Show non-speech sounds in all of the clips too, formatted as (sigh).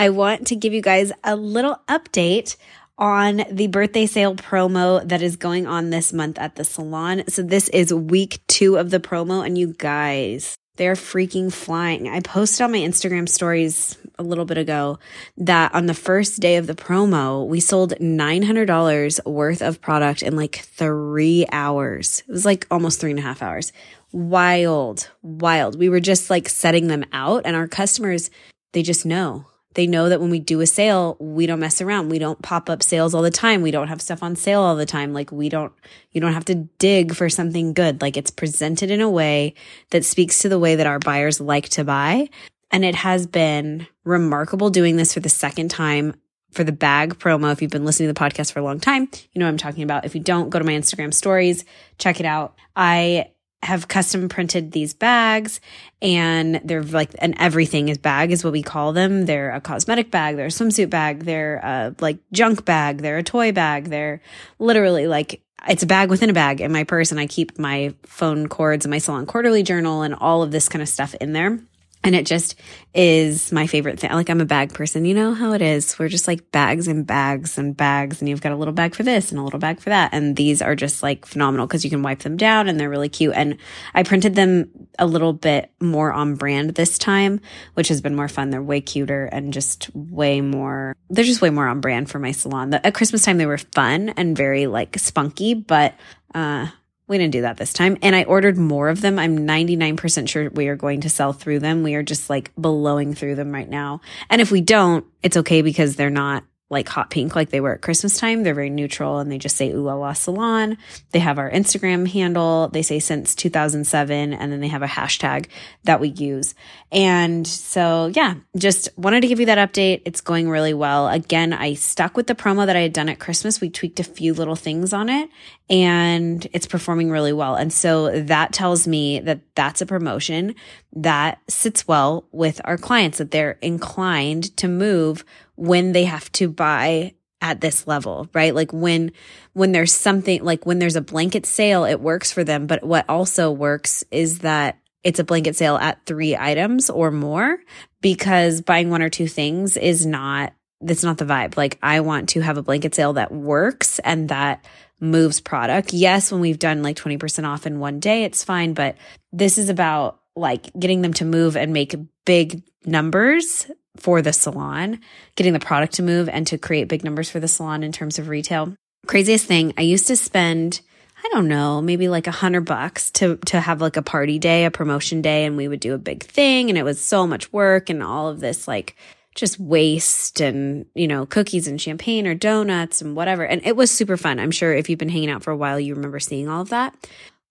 I want to give you guys a little update on the birthday sale promo that is going on this month at the salon. So this is week two of the promo and you guys, they're freaking flying. I posted on my Instagram stories a little bit ago that on the first day of the promo, we sold $900 worth of product in like three hours. It was like almost three and a half hours. Wild, wild. We were just like setting them out and our customers, they just know they know that when we do a sale, we don't mess around. We don't pop up sales all the time. We don't have stuff on sale all the time. Like we don't, you don't have to dig for something good. Like it's presented in a way that speaks to the way that our buyers like to buy. And it has been remarkable doing this for the second time for the bag promo. If you've been listening to the podcast for a long time, you know what I'm talking about. If you don't, go to my Instagram stories, check it out. I have custom printed these bags and they're like an everything is bag is what we call them. They're a cosmetic bag, they're a swimsuit bag, they're a like junk bag, they're a toy bag, they're literally like it's a bag within a bag in my purse and I keep my phone cords and my salon quarterly journal and all of this kind of stuff in there. And it just is my favorite thing. Like I'm a bag person. You know how it is. We're just like bags and bags and bags and you've got a little bag for this and a little bag for that. And these are just like phenomenal because you can wipe them down and they're really cute. And I printed them a little bit more on brand this time, which has been more fun. They're way cuter and just way more, they're just way more on brand for my salon. at Christmas time, they were fun and very like spunky, but, uh, we didn't do that this time. And I ordered more of them. I'm 99% sure we are going to sell through them. We are just like blowing through them right now. And if we don't, it's okay because they're not like hot pink like they were at Christmas time. They're very neutral and they just say ooh la la salon. They have our Instagram handle. They say since 2007 and then they have a hashtag that we use. And so yeah, just wanted to give you that update. It's going really well. Again, I stuck with the promo that I had done at Christmas. We tweaked a few little things on it and it's performing really well. And so that tells me that that's a promotion that sits well with our clients, that they're inclined to move when they have to buy at this level, right? Like when, when there's something, like when there's a blanket sale, it works for them. But what also works is that it's a blanket sale at three items or more because buying one or two things is not, that's not the vibe. Like I want to have a blanket sale that works and that moves product. Yes, when we've done like 20% off in one day, it's fine. But this is about like getting them to move and make big numbers for the salon, getting the product to move and to create big numbers for the salon in terms of retail. Craziest thing, I used to spend I don't know, maybe like a hundred bucks to to have like a party day, a promotion day, and we would do a big thing, and it was so much work and all of this like just waste and you know cookies and champagne or donuts and whatever, and it was super fun. I'm sure if you've been hanging out for a while, you remember seeing all of that.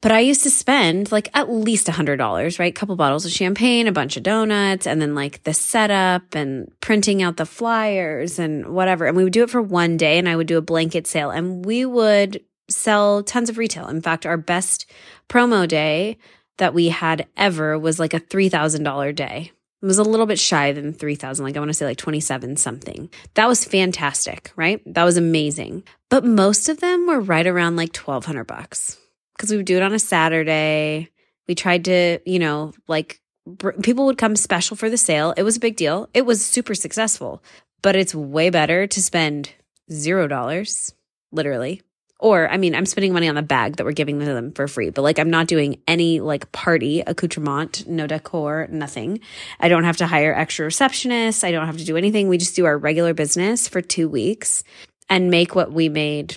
But I used to spend like at least a hundred dollars, right? A couple bottles of champagne, a bunch of donuts, and then like the setup and printing out the flyers and whatever. And we would do it for one day and I would do a blanket sale and we would sell tons of retail. In fact, our best promo day that we had ever was like a $3,000 day. It was a little bit shy than 3000 like I want to say like 27 something. That was fantastic, right? That was amazing. But most of them were right around like 1200 bucks because we would do it on a Saturday. We tried to, you know, like br- people would come special for the sale. It was a big deal. It was super successful, but it's way better to spend zero dollars, literally. Or, I mean, I'm spending money on the bag that we're giving them for free, but like I'm not doing any like party accoutrement, no decor, nothing. I don't have to hire extra receptionists. I don't have to do anything. We just do our regular business for two weeks and make what we made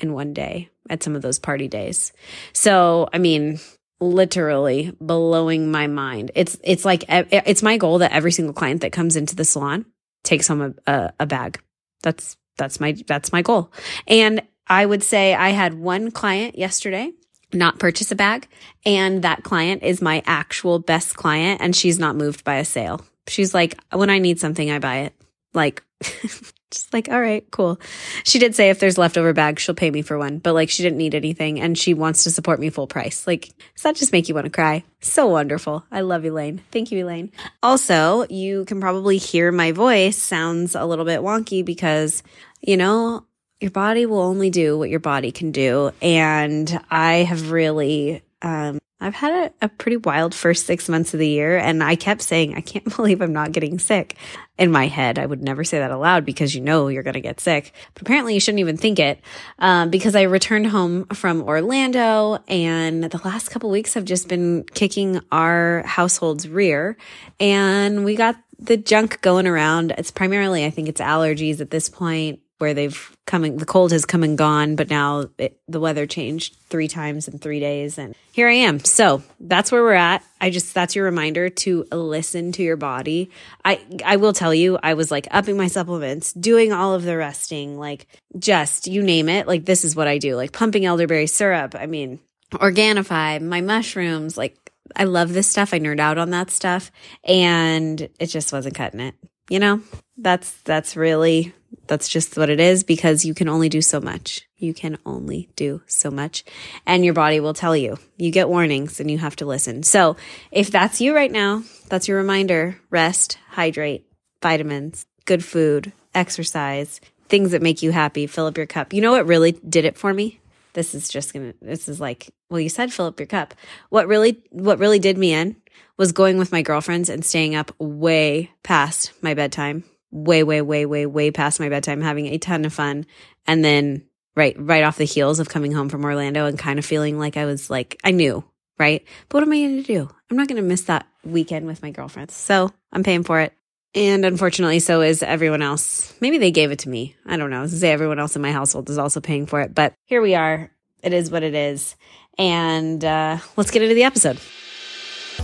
in one day at some of those party days. So, I mean, literally blowing my mind. It's it's like it's my goal that every single client that comes into the salon takes home a, a, a bag. That's that's my that's my goal. And I would say I had one client yesterday not purchase a bag and that client is my actual best client and she's not moved by a sale. She's like when I need something I buy it. Like (laughs) just like, all right, cool. She did say if there's leftover bags, she'll pay me for one, but like she didn't need anything and she wants to support me full price. Like, does that just make you want to cry? So wonderful. I love Elaine. Thank you, Elaine. Also, you can probably hear my voice sounds a little bit wonky because, you know, your body will only do what your body can do. And I have really, um, I've had a, a, pretty wild first six months of the year. And I kept saying, I can't (laughs) believe I'm not getting sick. In my head, I would never say that aloud because you know you're going to get sick. But apparently, you shouldn't even think it um, because I returned home from Orlando. And the last couple weeks have just been kicking our household's rear. And we got the junk going around. It's primarily, I think it's allergies at this point where they've coming the cold has come and gone but now it, the weather changed three times in three days and here i am. So that's where we're at. I just that's your reminder to listen to your body. I i will tell you i was like upping my supplements doing all of the resting like just you name it. Like this is what i do like pumping elderberry syrup. I mean organifi my mushrooms like I love this stuff. I nerd out on that stuff. And it just wasn't cutting it. You know, that's, that's really that's just what it is because you can only do so much. You can only do so much. And your body will tell you. You get warnings and you have to listen. So if that's you right now, that's your reminder rest, hydrate, vitamins, good food, exercise, things that make you happy, fill up your cup. You know what really did it for me? This is just gonna, this is like, well, you said fill up your cup. What really, what really did me in was going with my girlfriends and staying up way past my bedtime way, way, way, way, way past my bedtime, having a ton of fun. And then right, right off the heels of coming home from Orlando and kind of feeling like I was like, I knew, right? But what am I going to do? I'm not going to miss that weekend with my girlfriends. So I'm paying for it. And unfortunately, so is everyone else. Maybe they gave it to me. I don't know. I say everyone else in my household is also paying for it. But here we are. It is what it is. And uh, let's get into the episode.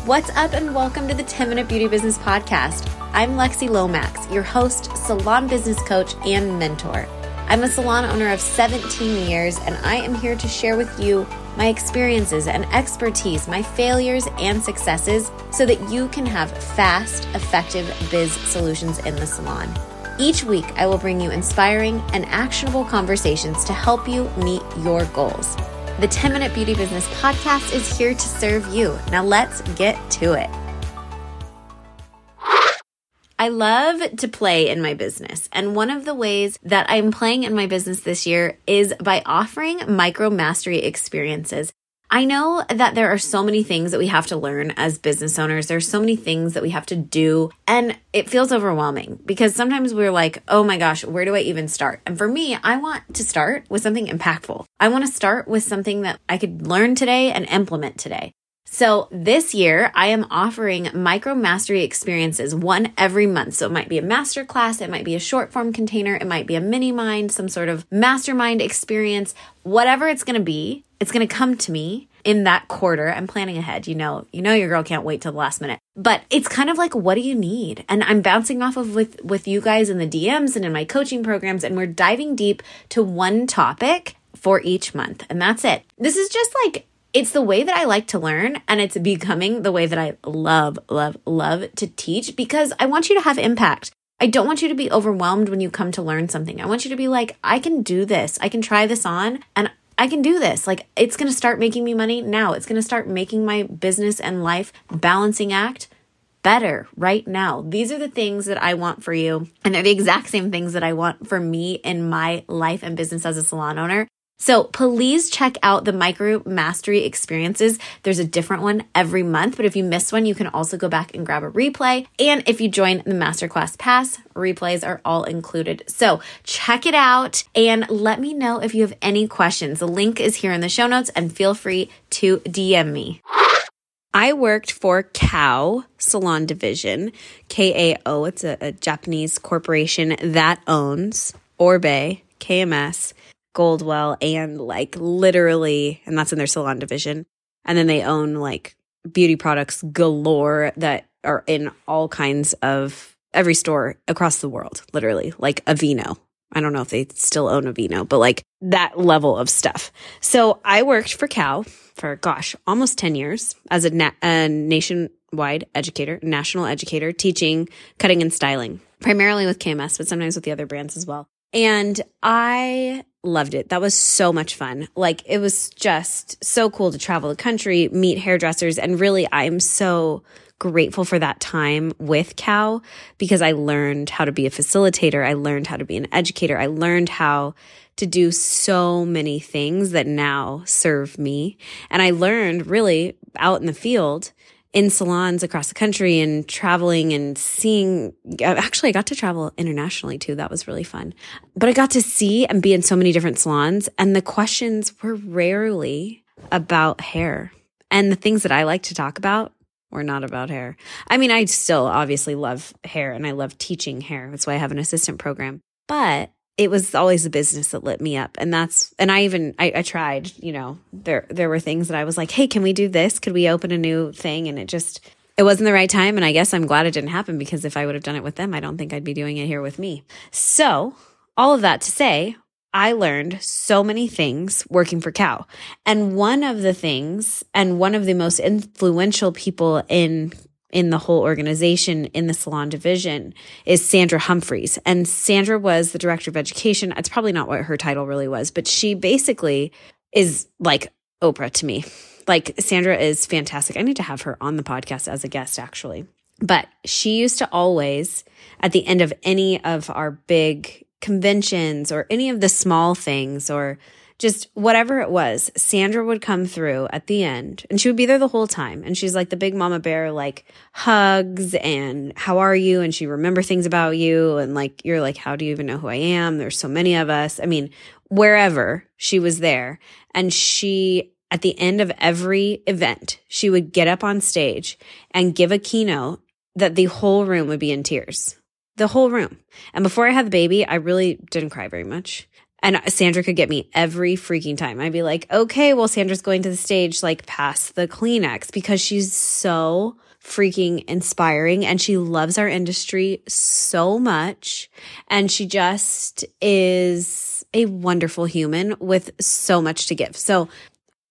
What's up, and welcome to the 10 Minute Beauty Business Podcast. I'm Lexi Lomax, your host, salon business coach, and mentor. I'm a salon owner of 17 years, and I am here to share with you my experiences and expertise, my failures and successes, so that you can have fast, effective biz solutions in the salon. Each week, I will bring you inspiring and actionable conversations to help you meet your goals. The 10 Minute Beauty Business Podcast is here to serve you. Now let's get to it. I love to play in my business. And one of the ways that I'm playing in my business this year is by offering micro mastery experiences. I know that there are so many things that we have to learn as business owners. There's so many things that we have to do, and it feels overwhelming because sometimes we're like, oh my gosh, where do I even start? And for me, I want to start with something impactful. I want to start with something that I could learn today and implement today. So this year I am offering micro mastery experiences, one every month. So it might be a master class, it might be a short form container, it might be a mini mind, some sort of mastermind experience, whatever it's going to be. It's going to come to me in that quarter. I'm planning ahead. You know, you know your girl can't wait till the last minute. But it's kind of like what do you need? And I'm bouncing off of with with you guys in the DMs and in my coaching programs and we're diving deep to one topic for each month. And that's it. This is just like it's the way that I like to learn and it's becoming the way that I love, love, love to teach because I want you to have impact. I don't want you to be overwhelmed when you come to learn something. I want you to be like, I can do this. I can try this on and I can do this. Like, it's going to start making me money now. It's going to start making my business and life balancing act better right now. These are the things that I want for you. And they're the exact same things that I want for me in my life and business as a salon owner. So please check out the micro mastery experiences. There's a different one every month, but if you miss one, you can also go back and grab a replay. And if you join the masterclass pass, replays are all included. So check it out and let me know if you have any questions. The link is here in the show notes and feel free to DM me. I worked for Kao Salon Division, KAO. It's a, a Japanese corporation that owns Oribe, KMS, Goldwell and like literally, and that's in their salon division. And then they own like beauty products galore that are in all kinds of every store across the world, literally, like Aveeno. I don't know if they still own Aveeno, but like that level of stuff. So I worked for Kao for, gosh, almost 10 years as a, na- a nationwide educator, national educator, teaching cutting and styling, primarily with KMS, but sometimes with the other brands as well. And I loved it. That was so much fun. Like it was just so cool to travel the country, meet hairdressers, and really I'm so grateful for that time with Kao because I learned how to be a facilitator. I learned how to be an educator. I learned how to do so many things that now serve me. And I learned really out in the field in salons across the country and traveling and seeing. Uh, actually, I got to travel internationally too. That was really fun. But I got to see and be in so many different salons, and the questions were rarely about hair. And the things that I like to talk about were not about hair. I mean, I still obviously love hair and I love teaching hair. That's why I have an assistant program. But it was always the business that lit me up. And that's, and I even, I, I, tried, you know, there, there were things that I was like, Hey, can we do this? Could we open a new thing? And it just, it wasn't the right time. And I guess I'm glad it didn't happen because if I would have done it with them, I don't think I'd be doing it here with me. So all of that to say, I learned so many things working for Kao. And one of the things, and one of the most influential people in in the whole organization in the salon division is Sandra Humphries. And Sandra was the director of education. It's probably not what her title really was, but she basically is like Oprah to me. Like Sandra is fantastic. I need to have her on the podcast as a guest, actually. But she used to always, at the end of any of our big conventions or any of the small things or just whatever it was, Sandra would come through at the end and she would be there the whole time. And she's like the big mama bear, like hugs and how are you? And she remember things about you. And like, you're like, how do you even know who I am? There's so many of us. I mean, wherever she was there and she, at the end of every event, she would get up on stage and give a keynote that the whole room would be in tears. The whole room. And before I had the baby, I really didn't cry very much. And Sandra could get me every freaking time. I'd be like, okay, well, Sandra's going to the stage, like pass the Kleenex because she's so freaking inspiring and she loves our industry so much. And she just is a wonderful human with so much to give. So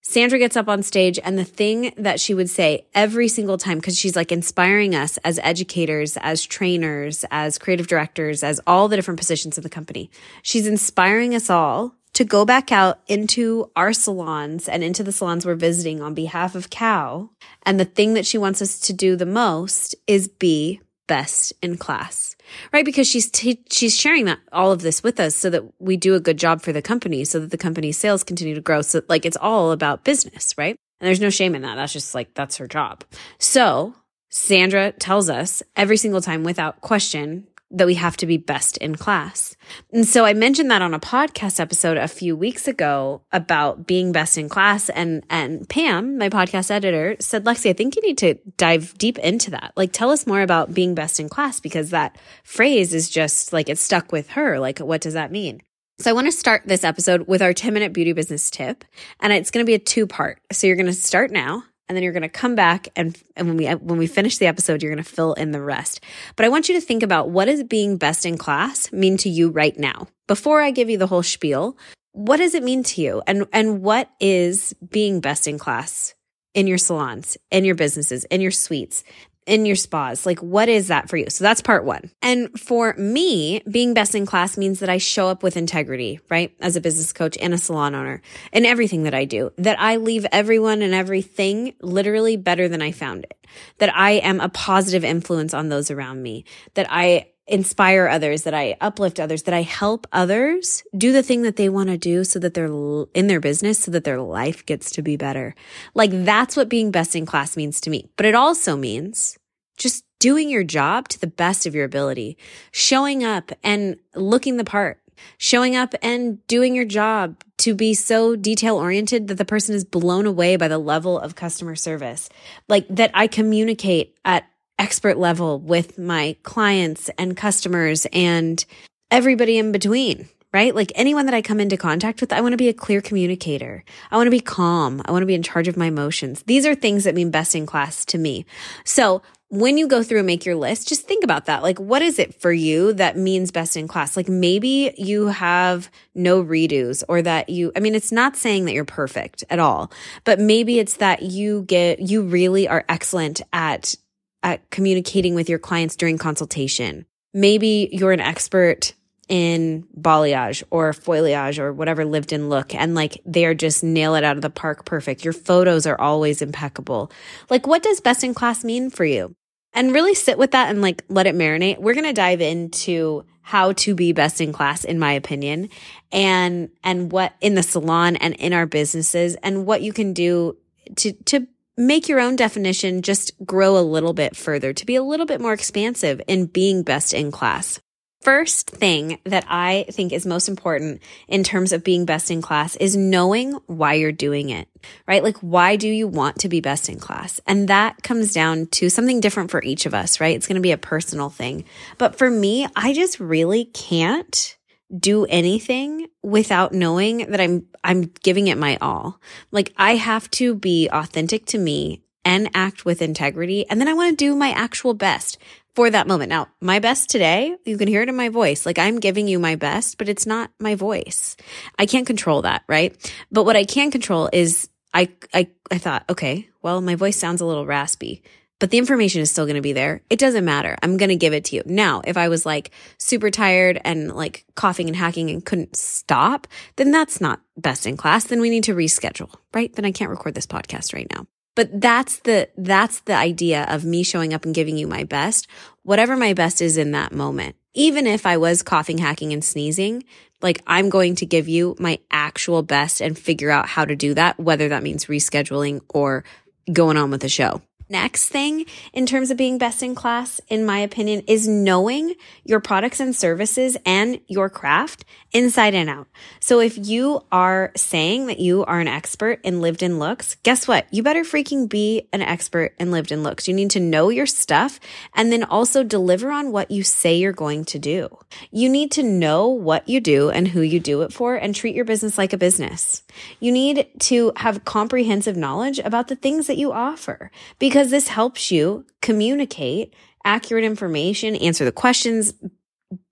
Sandra gets up on stage and the thing that she would say every single time, because she's like inspiring us as educators, as trainers, as creative directors, as all the different positions in the company. She's inspiring us all to go back out into our salons and into the salons we're visiting on behalf of Kao. And the thing that she wants us to do the most is be best in class, right? Because she's, t- she's sharing that all of this with us so that we do a good job for the company so that the company's sales continue to grow. So like it's all about business, right? And there's no shame in that. That's just like, that's her job. So Sandra tells us every single time without question, that we have to be best in class. And so I mentioned that on a podcast episode a few weeks ago about being best in class. And, and Pam, my podcast editor said, Lexi, I think you need to dive deep into that. Like, tell us more about being best in class because that phrase is just like it's stuck with her. Like, what does that mean? So I want to start this episode with our 10 minute beauty business tip. And it's going to be a two part. So you're going to start now and then you're going to come back and, and when we when we finish the episode you're going to fill in the rest. But i want you to think about what does being best in class mean to you right now? Before i give you the whole spiel what does it mean to you? And and what is being best in class in your salons in your businesses in your suites in your spas? Like, what is that for you? So that's part one. And for me, being best in class means that I show up with integrity, right? As a business coach and a salon owner in everything that I do, that I leave everyone and everything literally better than I found it, that I am a positive influence on those around me, that I inspire others, that I uplift others, that I help others do the thing that they want to do so that they're in their business, so that their life gets to be better. Like that's what being best in class means to me. But it also means just doing your job to the best of your ability, showing up and looking the part, showing up and doing your job to be so detail oriented that the person is blown away by the level of customer service. Like that I communicate at expert level with my clients and customers and everybody in between right? Like anyone that I come into contact with, I want to be a clear communicator. I want to be calm. I want to be in charge of my emotions. These are things that mean best in class to me. So when you go through and make your list, just think about that. Like, what is it for you that means best in class? Like, maybe you have no redos or that you, I mean, it's not saying that you're perfect at all, but maybe it's that you get, you really are excellent at, at communicating with your clients during consultation. Maybe you're an expert in balayage or foilayage or whatever lived in look and like they're just nail it out of the park perfect. Your photos are always impeccable. Like what does best in class mean for you? And really sit with that and like let it marinate. We're going to dive into how to be best in class in my opinion and and what in the salon and in our businesses and what you can do to to make your own definition just grow a little bit further to be a little bit more expansive in being best in class. First thing that I think is most important in terms of being best in class is knowing why you're doing it, right? Like, why do you want to be best in class? And that comes down to something different for each of us, right? It's going to be a personal thing. But for me, I just really can't do anything without knowing that I'm, I'm giving it my all. Like I have to be authentic to me and act with integrity. And then I want to do my actual best for that moment. Now, my best today, you can hear it in my voice. Like I'm giving you my best, but it's not my voice. I can't control that, right? But what I can control is I, I, I thought, okay, well, my voice sounds a little raspy, but the information is still going to be there. It doesn't matter. I'm going to give it to you. Now, if I was like super tired and like coughing and hacking and couldn't stop, then that's not best in class. Then we need to reschedule, right? Then I can't record this podcast right now. But that's the, that's the idea of me showing up and giving you my best, whatever my best is in that moment. Even if I was coughing, hacking and sneezing, like I'm going to give you my actual best and figure out how to do that, whether that means rescheduling or going on with the show. Next thing in terms of being best in class, in my opinion, is knowing your products and services and your craft inside and out. So if you are saying that you are an expert in lived in looks, guess what? You better freaking be an expert in lived in looks. You need to know your stuff and then also deliver on what you say you're going to do. You need to know what you do and who you do it for and treat your business like a business. You need to have comprehensive knowledge about the things that you offer because because this helps you communicate accurate information, answer the questions,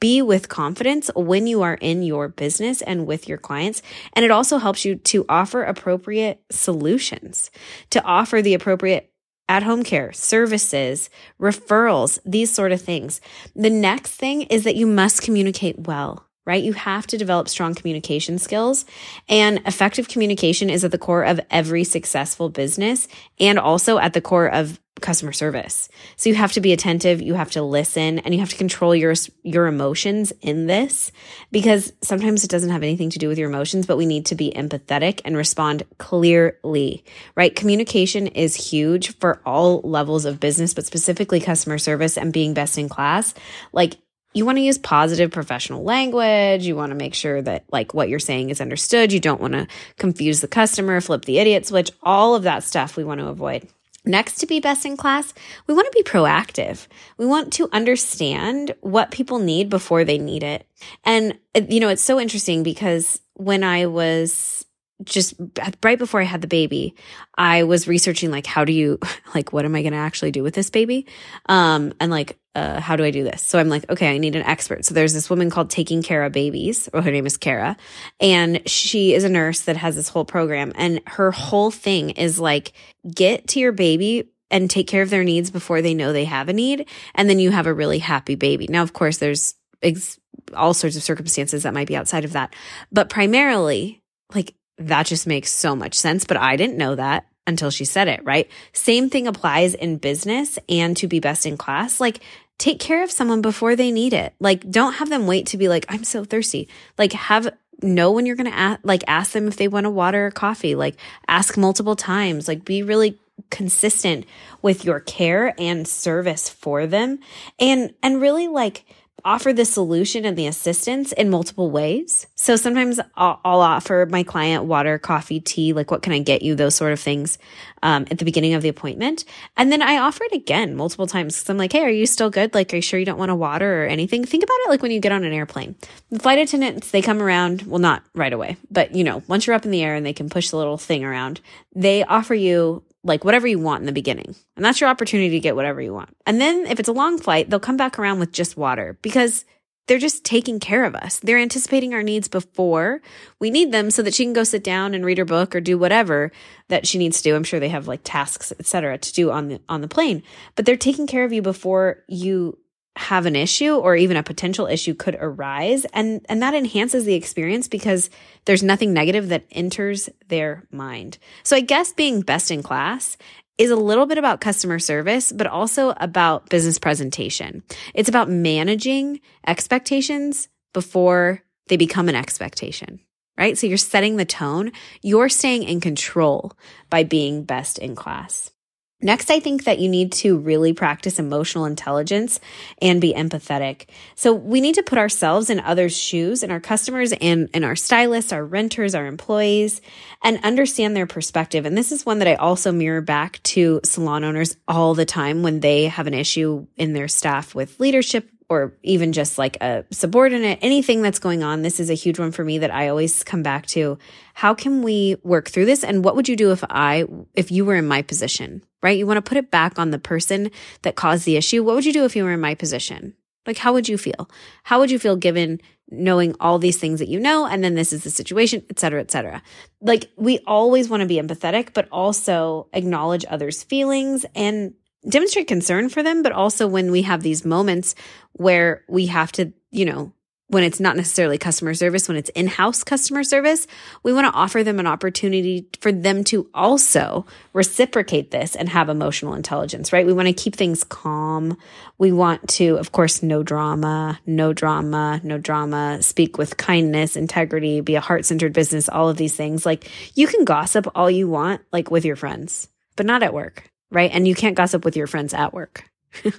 be with confidence when you are in your business and with your clients. And it also helps you to offer appropriate solutions, to offer the appropriate at home care, services, referrals, these sort of things. The next thing is that you must communicate well right? You have to develop strong communication skills and effective communication is at the core of every successful business and also at the core of customer service. So you have to be attentive, you have to listen, and you have to control your your emotions in this because sometimes it doesn't have anything to do with your emotions, but we need to be empathetic and respond clearly. Right? Communication is huge for all levels of business, but specifically customer service and being best in class. Like you want to use positive professional language. You want to make sure that like what you're saying is understood. You don't want to confuse the customer, flip the idiot switch, all of that stuff we want to avoid. Next, to be best in class, we want to be proactive. We want to understand what people need before they need it. And, uh, you know, it's so interesting because when I was just right before I had the baby, I was researching like how do you (laughs) like what am I going to actually do with this baby? Um and like uh how do I do this? So I'm like okay, I need an expert. So there's this woman called Taking Cara Babies, or her name is Cara, and she is a nurse that has this whole program and her whole thing is like get to your baby and take care of their needs before they know they have a need and then you have a really happy baby. Now of course there's ex- all sorts of circumstances that might be outside of that, but primarily like that just makes so much sense. But I didn't know that until she said it, right? Same thing applies in business and to be best in class. Like, take care of someone before they need it. Like, don't have them wait to be like, I'm so thirsty. Like, have know when you're going to ask, like, ask them if they want a water or coffee. Like, ask multiple times. Like, be really consistent with your care and service for them. And, and really like, offer the solution and the assistance in multiple ways. So sometimes I'll, I'll, offer my client water, coffee, tea, like what can I get you, those sort of things um, at the beginning of the appointment. And then I offer it again multiple times I'm like, hey, are you still good? Like, are you sure you don't want a water or anything? Think about it like when you get on an airplane. The flight attendants, they come around, well, not right away, but you know, once you're up in the air and they can push the little thing around, they offer you like whatever you want in the beginning. And that's your opportunity to get whatever you want. And then if it's a long flight, they'll come back around with just water because they're just taking care of us. They're anticipating our needs before we need them so that she can go sit down and read her book or do whatever that she needs to do. I'm sure they have like tasks, etc., to do on the on the plane. But they're taking care of you before you have an issue or even a potential issue could arise and and that enhances the experience because there's nothing negative that enters their mind. So I guess being best in class is a little bit about customer service, but also about business presentation. It's about managing expectations before they become an expectation, right? So you're setting the tone. You're staying in control by being best in class. Next, I think that you need to really practice emotional intelligence and be empathetic. So we need to put ourselves in others' shoes and our customers and, and our stylists, our renters, our employees, and understand their perspective. And this is one that I also mirror back to salon owners all the time when they have an issue in their staff with leadership or even just like a subordinate, anything that's going on. This is a huge one for me that I always come back to. How can we work through this? And what would you do if I, if you were in my position, right? You want to put it back on the person that caused the issue. What would you do if you were in my position? Like, how would you feel? How would you feel given knowing all these things that you know? And then this is the situation, et cetera, et cetera. Like, we always want to be empathetic, but also acknowledge others' feelings and demonstrate concern for them, but also when we have these moments where we have to, you know, when it's not necessarily customer service, when it's in house customer service, we want to offer them an opportunity for them to also reciprocate this and have emotional intelligence, right? We want to keep things calm. We want to, of course, no drama, no drama, no drama, speak with kindness, integrity, be a heart centered business, all of these things. Like you can gossip all you want, like with your friends, but not at work right? And you can't gossip with your friends at work.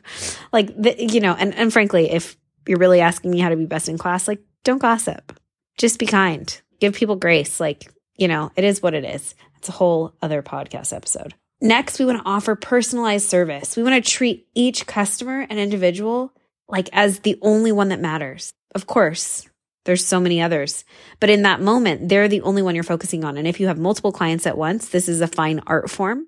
(laughs) like, the, you know, and, and frankly, if you're really asking me how to be best in class, like, don't gossip. Just be kind. Give people grace. Like, you know, it is what it is. It's a whole other podcast episode. Next, we want to offer personalized service. We want to treat each customer and individual like as the only one that matters. Of course, there's so many others, but in that moment, they're the only one you're focusing on. And if you have multiple clients at once, this is a fine art form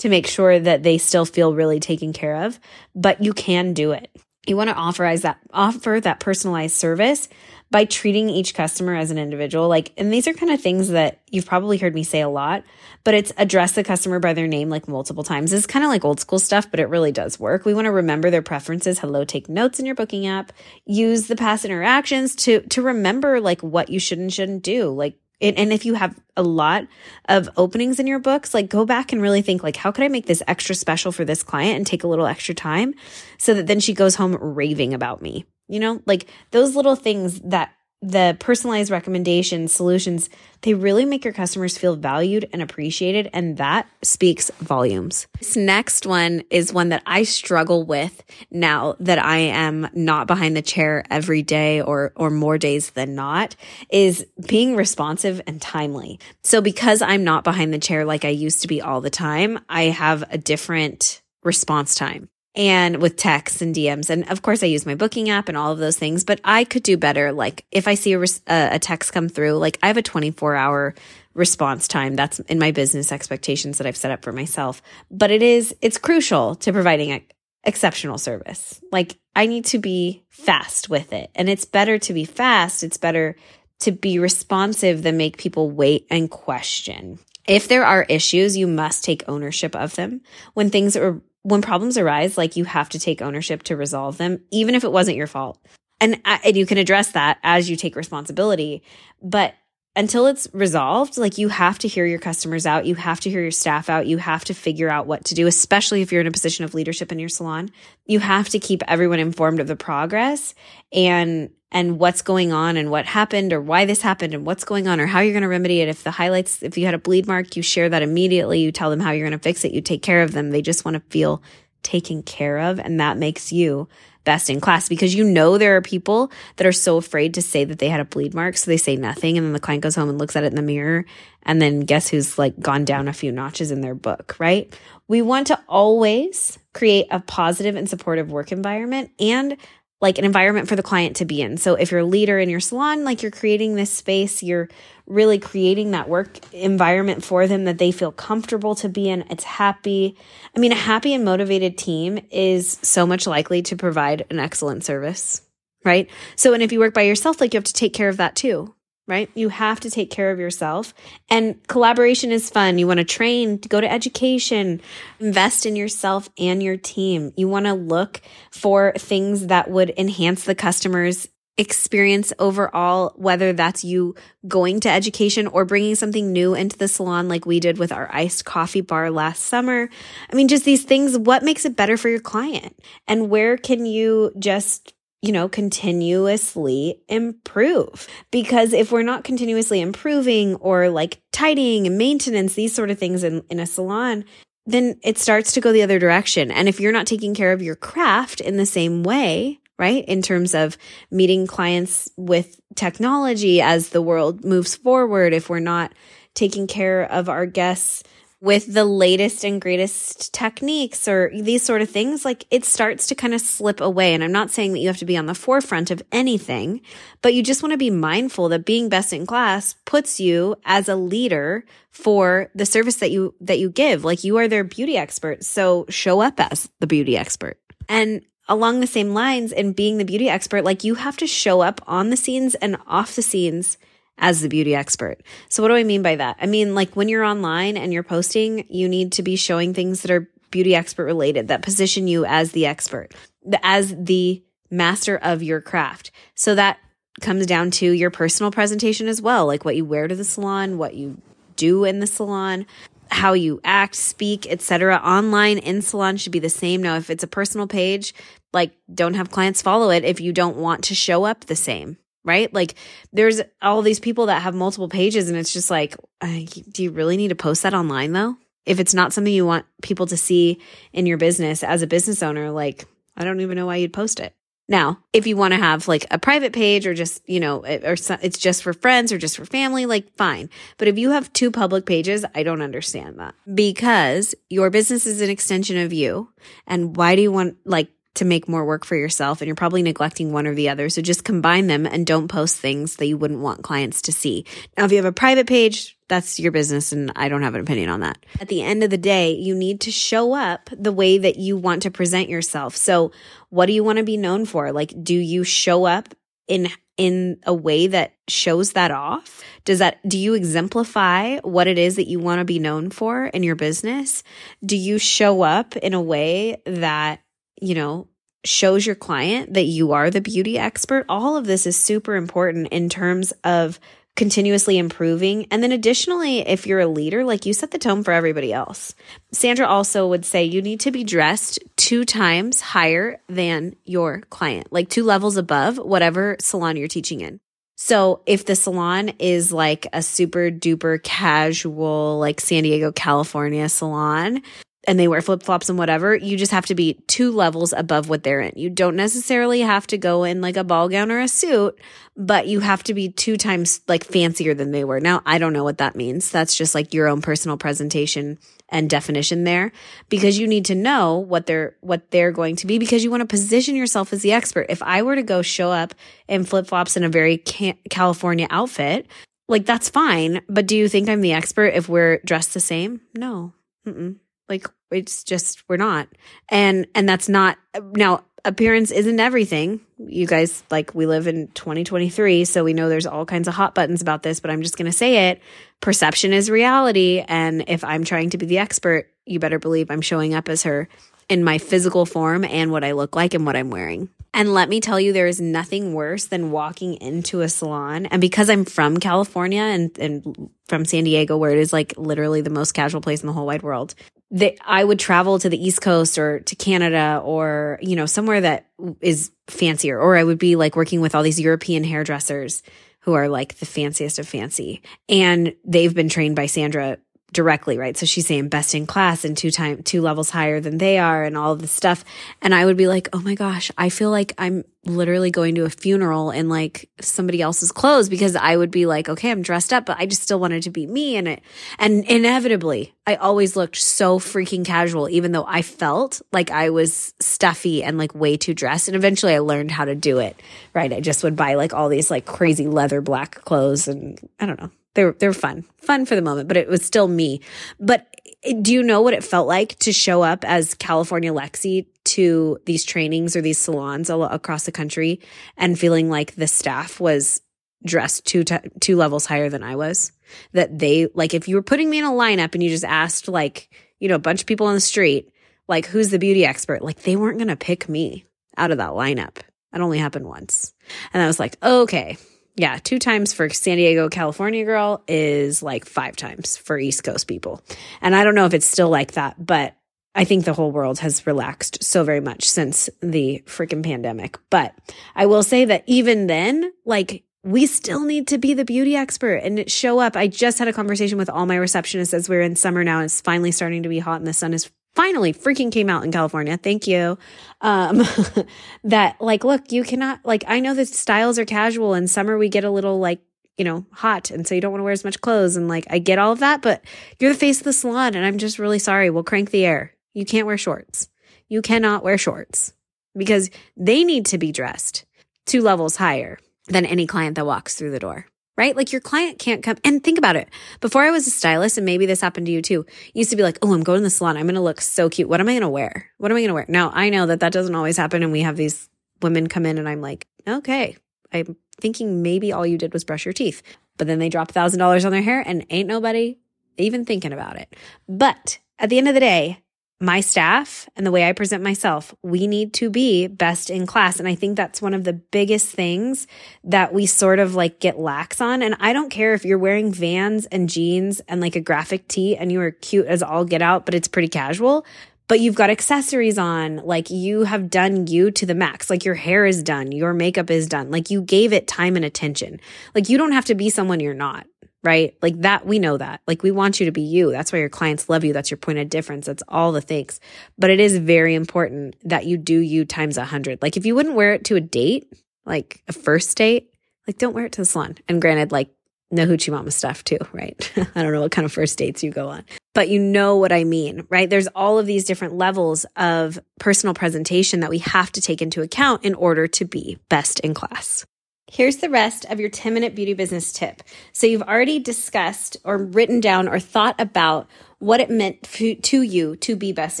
to make sure that they still feel really taken care of, but you can do it. You want to offer that offer that personalized service by treating each customer as an individual. Like, and these are kind of things that you've probably heard me say a lot, but it's address the customer by their name like multiple times. It's kind of like old school stuff, but it really does work. We want to remember their preferences. Hello, take notes in your booking app. Use the past interactions to to remember like what you should and shouldn't do. Like and if you have a lot of openings in your books, like go back and really think like, how could I make this extra special for this client and take a little extra time so that then she goes home raving about me? You know, like those little things that the personalized recommendations, solutions, they really make your customers feel valued and appreciated. And that speaks volumes. This next one is one that I struggle with now that I am not behind the chair every day or, or more days than not is being responsive and timely. So because I'm not behind the chair like I used to be all the time, I have a different response time and with texts and DMs. And of course, I use my booking app and all of those things, but I could do better. Like if I see a, a text come through, like I have a 24 hour response time. That's in my business expectations that I've set up for myself. But it is, it's crucial to providing a, exceptional service. Like I need to be fast with it. And it's better to be fast. It's better to be responsive than make people wait and question. If there are issues, you must take ownership of them. When things are when problems arise, like you have to take ownership to resolve them, even if it wasn't your fault. And, uh, and you can address that as you take responsibility. But until it's resolved, like you have to hear your customers out. You have to hear your staff out. You have to figure out what to do, especially if you're in a position of leadership in your salon. You have to keep everyone informed of the progress and and what's going on and what happened or why this happened and what's going on or how you're going to remedy it. If the highlights, if you had a bleed mark, you share that immediately. You tell them how you're going to fix it. You take care of them. They just want to feel taken care of. And that makes you best in class because you know there are people that are so afraid to say that they had a bleed mark. So they say nothing. And then the client goes home and looks at it in the mirror. And then guess who's like gone down a few notches in their book, right? We want to always create a positive and supportive work environment and like an environment for the client to be in. So if you're a leader in your salon, like you're creating this space, you're really creating that work environment for them that they feel comfortable to be in. It's happy. I mean, a happy and motivated team is so much likely to provide an excellent service, right? So, and if you work by yourself, like you have to take care of that too right? You have to take care of yourself. And collaboration is fun. You want to train, go to education, invest in yourself and your team. You want to look for things that would enhance the customer's experience overall, whether that's you going to education or bringing something new into the salon, like we did with our iced coffee bar last summer. I mean, just these things, what makes it better for your client? And where can you just you know, continuously improve. Because if we're not continuously improving or like tidying and maintenance, these sort of things in, in a salon, then it starts to go the other direction. And if you're not taking care of your craft in the same way, right? In terms of meeting clients with technology as the world moves forward, if we're not taking care of our guests with the latest and greatest techniques or these sort of things, like it starts to kind of slip away. And I'm not saying that you have to be on the forefront of anything, but you just want to be mindful that being best in class puts you as a leader for the service that you, that you give. Like you are their beauty expert. So show up as the beauty expert. And along the same lines and being the beauty expert, like you have to show up on the scenes and off the scenes as the beauty expert. So what do I mean by that? I mean, like when you're online and you're posting, you need to be showing things that are beauty expert related that position you as the expert, as the master of your craft. So that comes down to your personal presentation as well, like what you wear to the salon, what you do in the salon, how you act, speak, etc. Online in salon should be the same. Now, if it's a personal page, like don't have clients follow it if you don't want to show up the same, right? Like there's all these people that have multiple pages and it's just like, uh, do you really need to post that online though? If it's not something you want people to see in your business as a business owner, like I don't even know why you'd post it. Now, if you want to have like a private page or just, you know, or it's just for friends or just for family, like fine. But if you have two public pages, I don't understand that because your business is an extension of you. And why do you want like to make more work for yourself and you're probably neglecting one or the other. So just combine them and don't post things that you wouldn't want clients to see. Now, if you have a private page, that's your business and I don't have an opinion on that. At the end of the day, you need to show up the way that you want to present yourself. So what do you want to be known for? Like, do you show up in in a way that shows that off? Does that, do you exemplify what it is that you want to be known for in your business? Do you show up in a way that you know, shows your client that you are the beauty expert. All of this is super important in terms of continuously improving. And then additionally, if you're a leader, like you set the tone for everybody else. Sandra also would say you need to be dressed two times higher than your client, like two levels above whatever salon you're teaching in. So if the salon is like a super duper casual, like San Diego, California salon, and they wear flip flops and whatever, you just have to be two levels above what they're in. You don't necessarily have to go in like a ball gown or a suit, but you have to be two times like fancier than they were. Now, I don't know what that means. That's just like your own personal presentation and definition there because you need to know what they're what they're going to be because you want to position yourself as the expert. If I were to go show up in flip flops in a very California outfit, like that's fine, but do you think I'm the expert if we're dressed the same? No. Mm-mm. Like it's just we're not. And and that's not now appearance isn't everything. You guys like we live in 2023, so we know there's all kinds of hot buttons about this, but I'm just going to say it. Perception is reality, and if I'm trying to be the expert, you better believe I'm showing up as her in my physical form and what I look like and what I'm wearing. And let me tell you, there is nothing worse than walking into a salon. And because I'm from California and, and from San Diego, where it is like literally the most casual place in the whole wide world, that I would travel to the East Coast or to Canada or, you know, somewhere that is fancier. Or I would be like working with all these European hairdressers who are like the fanciest of fancy. And they've been trained by Sandra directly, right? So she's saying best in class and two time two levels higher than they are and all of this stuff. And I would be like, "Oh my gosh, I feel like I'm literally going to a funeral in like somebody else's clothes because I would be like, okay, I'm dressed up, but I just still wanted to be me and it and inevitably, I always looked so freaking casual even though I felt like I was stuffy and like way too dressed and eventually I learned how to do it. Right? I just would buy like all these like crazy leather black clothes and I don't know they're they're fun, fun for the moment, but it was still me. But eh, do you know what it felt like to show up as California Lexi to these trainings or these salons all across the country and feeling like the staff was dressed two t- two levels higher than I was? That they like if you were putting me in a lineup and you just asked like you know a bunch of people on the street like who's the beauty expert, like they weren't gonna pick me out of that lineup. That only happened once. And I was like, okay, yeah, two times for San Diego, California girl is like five times for East Coast people. And I don't know if it's still like that, but I think the whole world has relaxed so very much since the freaking pandemic. But I will say that even then, like, we still need to be the beauty expert and show up. I just had a conversation with all my receptionists as we're in summer now. It's finally starting to be hot and the sun is finally freaking came out in California. Thank you. Um, (laughs) that like, look, you cannot, like, I know the styles are casual and summer we get a little like, you know, hot. And so you don't want to wear as much clothes. And like, I get all of that, but you're the face of the salon. And I'm just really sorry. We'll crank the air. You can't wear shorts. You cannot wear shorts because they need to be dressed two levels higher than any client that walks through the door right? Like your client can't come and think about it. Before I was a stylist, and maybe this happened to you too, used to be like, oh, I'm going to the salon. I'm going to look so cute. What am I going to wear? What am I going to wear? Now I know that that doesn't always happen. And we have these women come in and I'm like, okay, I'm thinking maybe all you did was brush your teeth. But then they drop a thousand dollars on their hair and ain't nobody even thinking about it. But at the end of the day, my staff and the way I present myself, we need to be best in class. And I think that's one of the biggest things that we sort of like get lax on. And I don't care if you're wearing vans and jeans and like a graphic tee and you are cute as all get out, but it's pretty casual. But you've got accessories on, like you have done you to the max. Like your hair is done, your makeup is done. Like you gave it time and attention. Like you don't have to be someone you're not right? Like that, we know that. Like we want you to be you. That's why your clients love you. That's your point of difference. That's all the things. But it is very important that you do you times a hundred. Like if you wouldn't wear it to a date, like a first date, like don't wear it to the salon. And granted, like no hoochie mama stuff too, right? (laughs) I don't know what kind of first dates you go on, but you know what I mean, right? There's all of these different levels of personal presentation that we have to take into account in order to be best in class. Here's the rest of your 10 minute beauty business tip. So you've already discussed or written down or thought about what it meant to you to be best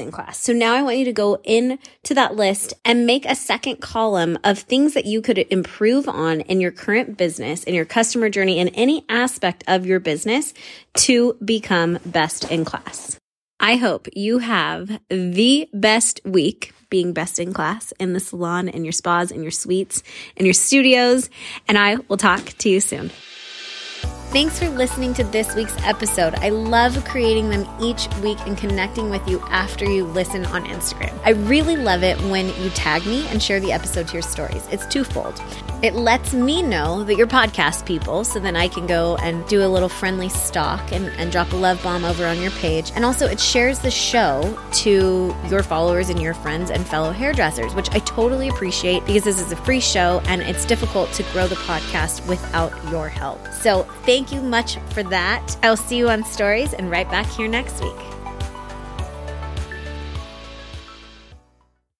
in class. So now I want you to go into that list and make a second column of things that you could improve on in your current business, in your customer journey, in any aspect of your business to become best in class. I hope you have the best week being best in class in the salon, in your spas, in your suites, in your studios. And I will talk to you soon. Thanks for listening to this week's episode. I love creating them each week and connecting with you after you listen on Instagram. I really love it when you tag me and share the episode to your stories. It's twofold. It lets me know that you're podcast people, so then I can go and do a little friendly stalk and, and drop a love bomb over on your page. And also, it shares the show to your followers and your friends and fellow hairdressers, which I totally appreciate because this is a free show and it's difficult to grow the podcast without your help. So, thank Thank you much for that. I'll see you on stories and right back here next week.